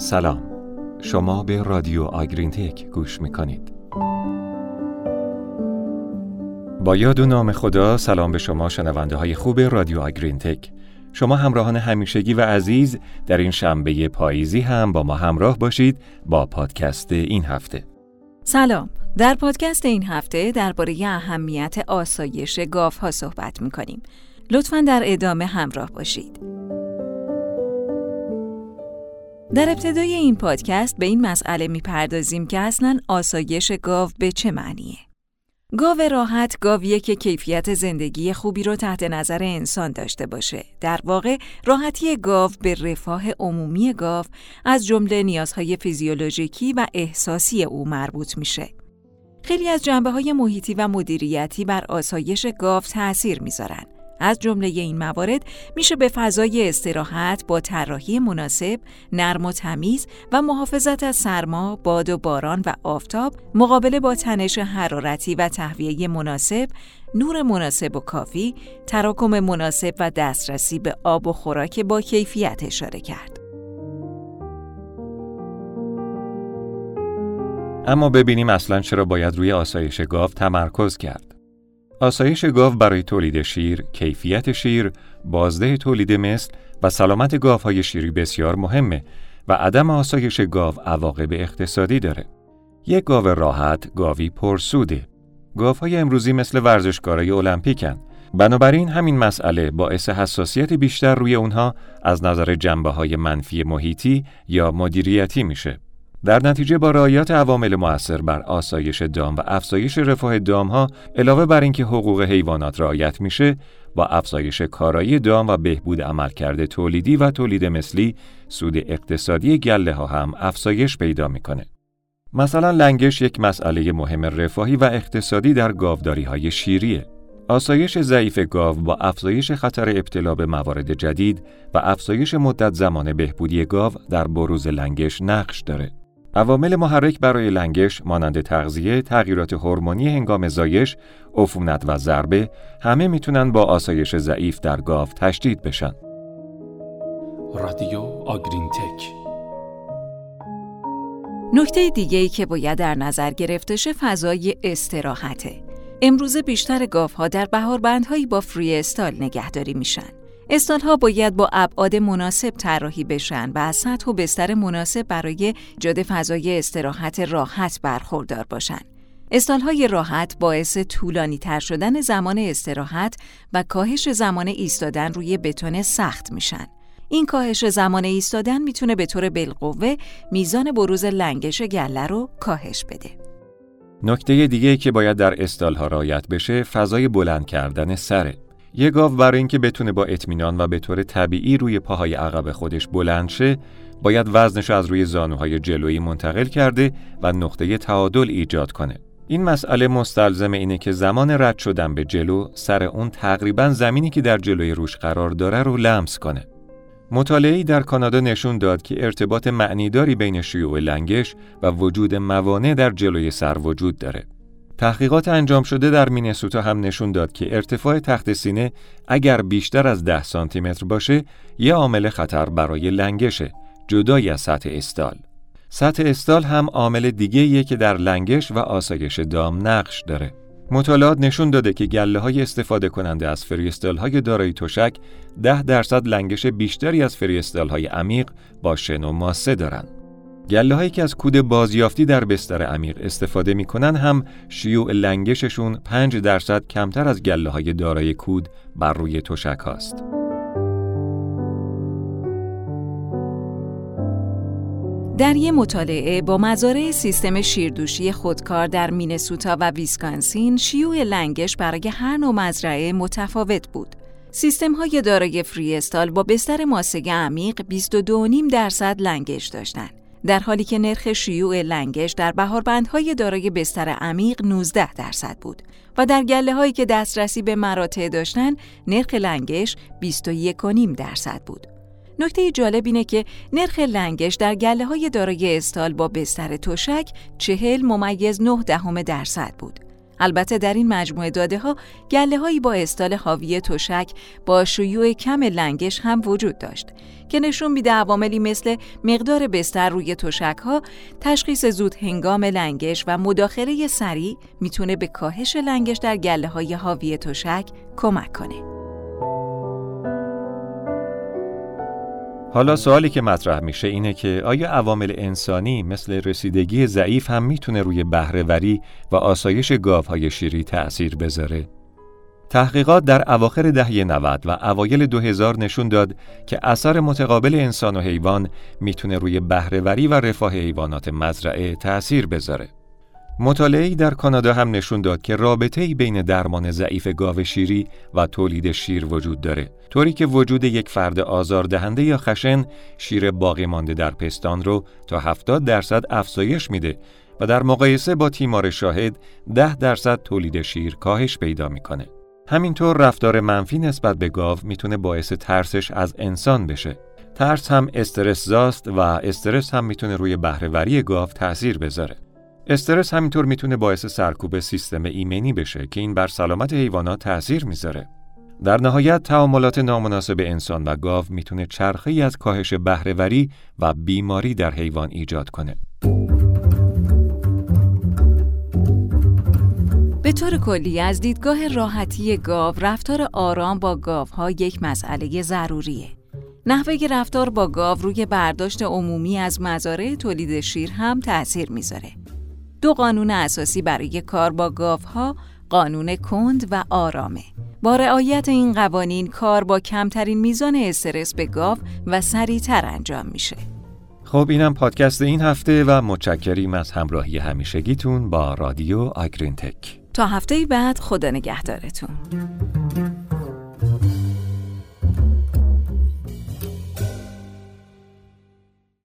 سلام. شما به رادیو آگرین تک گوش می‌کنید. با یاد و نام خدا سلام به شما شنونده های خوب رادیو آگرین تک شما همراهان همیشگی و عزیز در این شنبه پاییزی هم با ما همراه باشید با پادکست این هفته. سلام. در پادکست این هفته درباره اهمیت آسایش گاف ها صحبت می کنیم. لطفا در ادامه همراه باشید. در ابتدای این پادکست به این مسئله می‌پردازیم که اصلا آسایش گاو به چه معنیه. گاو راحت گاویه که کیفیت زندگی خوبی رو تحت نظر انسان داشته باشه. در واقع راحتی گاو به رفاه عمومی گاو از جمله نیازهای فیزیولوژیکی و احساسی او مربوط میشه. خیلی از جنبه های محیطی و مدیریتی بر آسایش گاو تأثیر می‌ذارن. از جمله این موارد میشه به فضای استراحت با طراحی مناسب، نرم و تمیز و محافظت از سرما، باد و باران و آفتاب، مقابله با تنش حرارتی و تهویه مناسب، نور مناسب و کافی، تراکم مناسب و دسترسی به آب و خوراک با کیفیت اشاره کرد. اما ببینیم اصلا چرا باید روی آسایش گاو تمرکز کرد. آسایش گاو برای تولید شیر، کیفیت شیر، بازده تولید مثل و سلامت گاوهای شیری بسیار مهمه و عدم آسایش گاو عواقب اقتصادی داره. یک گاو راحت گاوی پرسوده. گاوهای امروزی مثل ورزشکارای المپیکن. بنابراین همین مسئله باعث حساسیت بیشتر روی اونها از نظر جنبه های منفی محیطی یا مدیریتی میشه. در نتیجه با رعایت عوامل مؤثر بر آسایش دام و افزایش رفاه ها علاوه بر اینکه حقوق حیوانات رعایت میشه با افزایش کارایی دام و بهبود عملکرد تولیدی و تولید مثلی سود اقتصادی گله ها هم افزایش پیدا می‌کنه. مثلا لنگش یک مسئله مهم رفاهی و اقتصادی در گاوداری های شیریه. آسایش ضعیف گاو با افزایش خطر ابتلا به موارد جدید و افزایش مدت زمان بهبودی گاو در بروز لنگش نقش داره. عوامل محرک برای لنگش مانند تغذیه، تغییرات هورمونی هنگام زایش، عفونت و ضربه همه می‌تونن با آسایش ضعیف در گاو تشدید بشن. رادیو آگرین تک نکته دیگه ای که باید در نظر گرفته شه فضای استراحته. امروزه بیشتر گاوها در بهاربندهایی با فری استال نگهداری میشن. ها باید با ابعاد مناسب طراحی بشن و از سطح و بستر مناسب برای ایجاد فضای استراحت راحت برخوردار باشن. های راحت باعث طولانی تر شدن زمان استراحت و کاهش زمان ایستادن روی بتون سخت میشن. این کاهش زمان ایستادن می‌تونه به طور بالقوه میزان بروز لنگش گله رو کاهش بده. نکته دیگه که باید در استالها رعایت بشه فضای بلند کردن سره. یه گاو برای اینکه بتونه با اطمینان و به طور طبیعی روی پاهای عقب خودش بلند شه باید وزنش از روی زانوهای جلویی منتقل کرده و نقطه تعادل ایجاد کنه. این مسئله مستلزم اینه که زمان رد شدن به جلو سر اون تقریبا زمینی که در جلوی روش قرار داره رو لمس کنه. مطالعه‌ای در کانادا نشون داد که ارتباط معنیداری بین شیوع لنگش و وجود موانع در جلوی سر وجود داره. تحقیقات انجام شده در مینسوتا هم نشون داد که ارتفاع تخت سینه اگر بیشتر از 10 سانتی متر باشه یه عامل خطر برای لنگشه جدای از سطح استال. سطح استال هم عامل دیگه که در لنگش و آسایش دام نقش داره. مطالعات نشون داده که گله های استفاده کننده از فریستال های دارای تشک 10 درصد لنگش بیشتری از فریستال های عمیق با شن و ماسه دارند. گله هایی که از کود بازیافتی در بستر عمیق استفاده می کنن هم شیوع لنگششون 5 درصد کمتر از گله های دارای کود بر روی تشک هاست. در یک مطالعه با مزارع سیستم شیردوشی خودکار در مینسوتا و ویسکانسین شیوع لنگش برای هر نوع مزرعه متفاوت بود. سیستم های دارای فریستال با بستر ماسه عمیق 22.5 درصد لنگش داشتند. در حالی که نرخ شیوع لنگش در بهاربندهای دارای بستر عمیق 19 درصد بود و در گله هایی که دسترسی به مراتع داشتن نرخ لنگش 21.5 درصد بود. نکته جالب اینه که نرخ لنگش در گله های دارای استال با بستر تشک 40 ممیز 9 دهم درصد بود. البته در این مجموعه داده ها گله هایی با استال حاوی تشک با شیوع کم لنگش هم وجود داشت که نشون میده عواملی مثل مقدار بستر روی تشک ها، تشخیص زود هنگام لنگش و مداخله سریع می‌تونه به کاهش لنگش در گله های حاوی تشک کمک کنه. حالا سوالی که مطرح میشه اینه که آیا عوامل انسانی مثل رسیدگی ضعیف هم می‌تونه روی بهرهوری و آسایش گاوهای شیری تأثیر بذاره؟ تحقیقات در اواخر دهه 90 و اوایل 2000 نشون داد که اثر متقابل انسان و حیوان می‌تونه روی بهرهوری و رفاه حیوانات مزرعه تأثیر بذاره. مطالعه‌ای در کانادا هم نشون داد که رابطه‌ای بین درمان ضعیف گاو شیری و تولید شیر وجود داره طوری که وجود یک فرد آزاردهنده یا خشن شیر باقی مانده در پستان رو تا 70 درصد افزایش میده و در مقایسه با تیمار شاهد 10 درصد تولید شیر کاهش پیدا می‌کنه. همینطور رفتار منفی نسبت به گاو می‌تونه باعث ترسش از انسان بشه. ترس هم استرس زاست و استرس هم می‌تونه روی بهرهوری گاو تاثیر بذاره. استرس همینطور می‌تونه باعث سرکوب سیستم ایمنی بشه که این بر سلامت حیوانات تاثیر می‌ذاره. در نهایت تعاملات نامناسب انسان و گاو می‌تونه چرخه از کاهش بهرهوری و بیماری در حیوان ایجاد کنه. به طور کلی از دیدگاه راحتی گاو رفتار آرام با گاوها یک مسئله ضروریه. نحوه رفتار با گاو روی برداشت عمومی از مزارع تولید شیر هم تأثیر می‌ذاره. دو قانون اساسی برای کار با گاوها قانون کند و آرامه. با رعایت این قوانین کار با کمترین میزان استرس به گاو و سریعتر انجام میشه. خب اینم پادکست این هفته و متشکریم از همراهی همیشگیتون با رادیو آگرین تک. تا هفته بعد خدا نگهدارتون.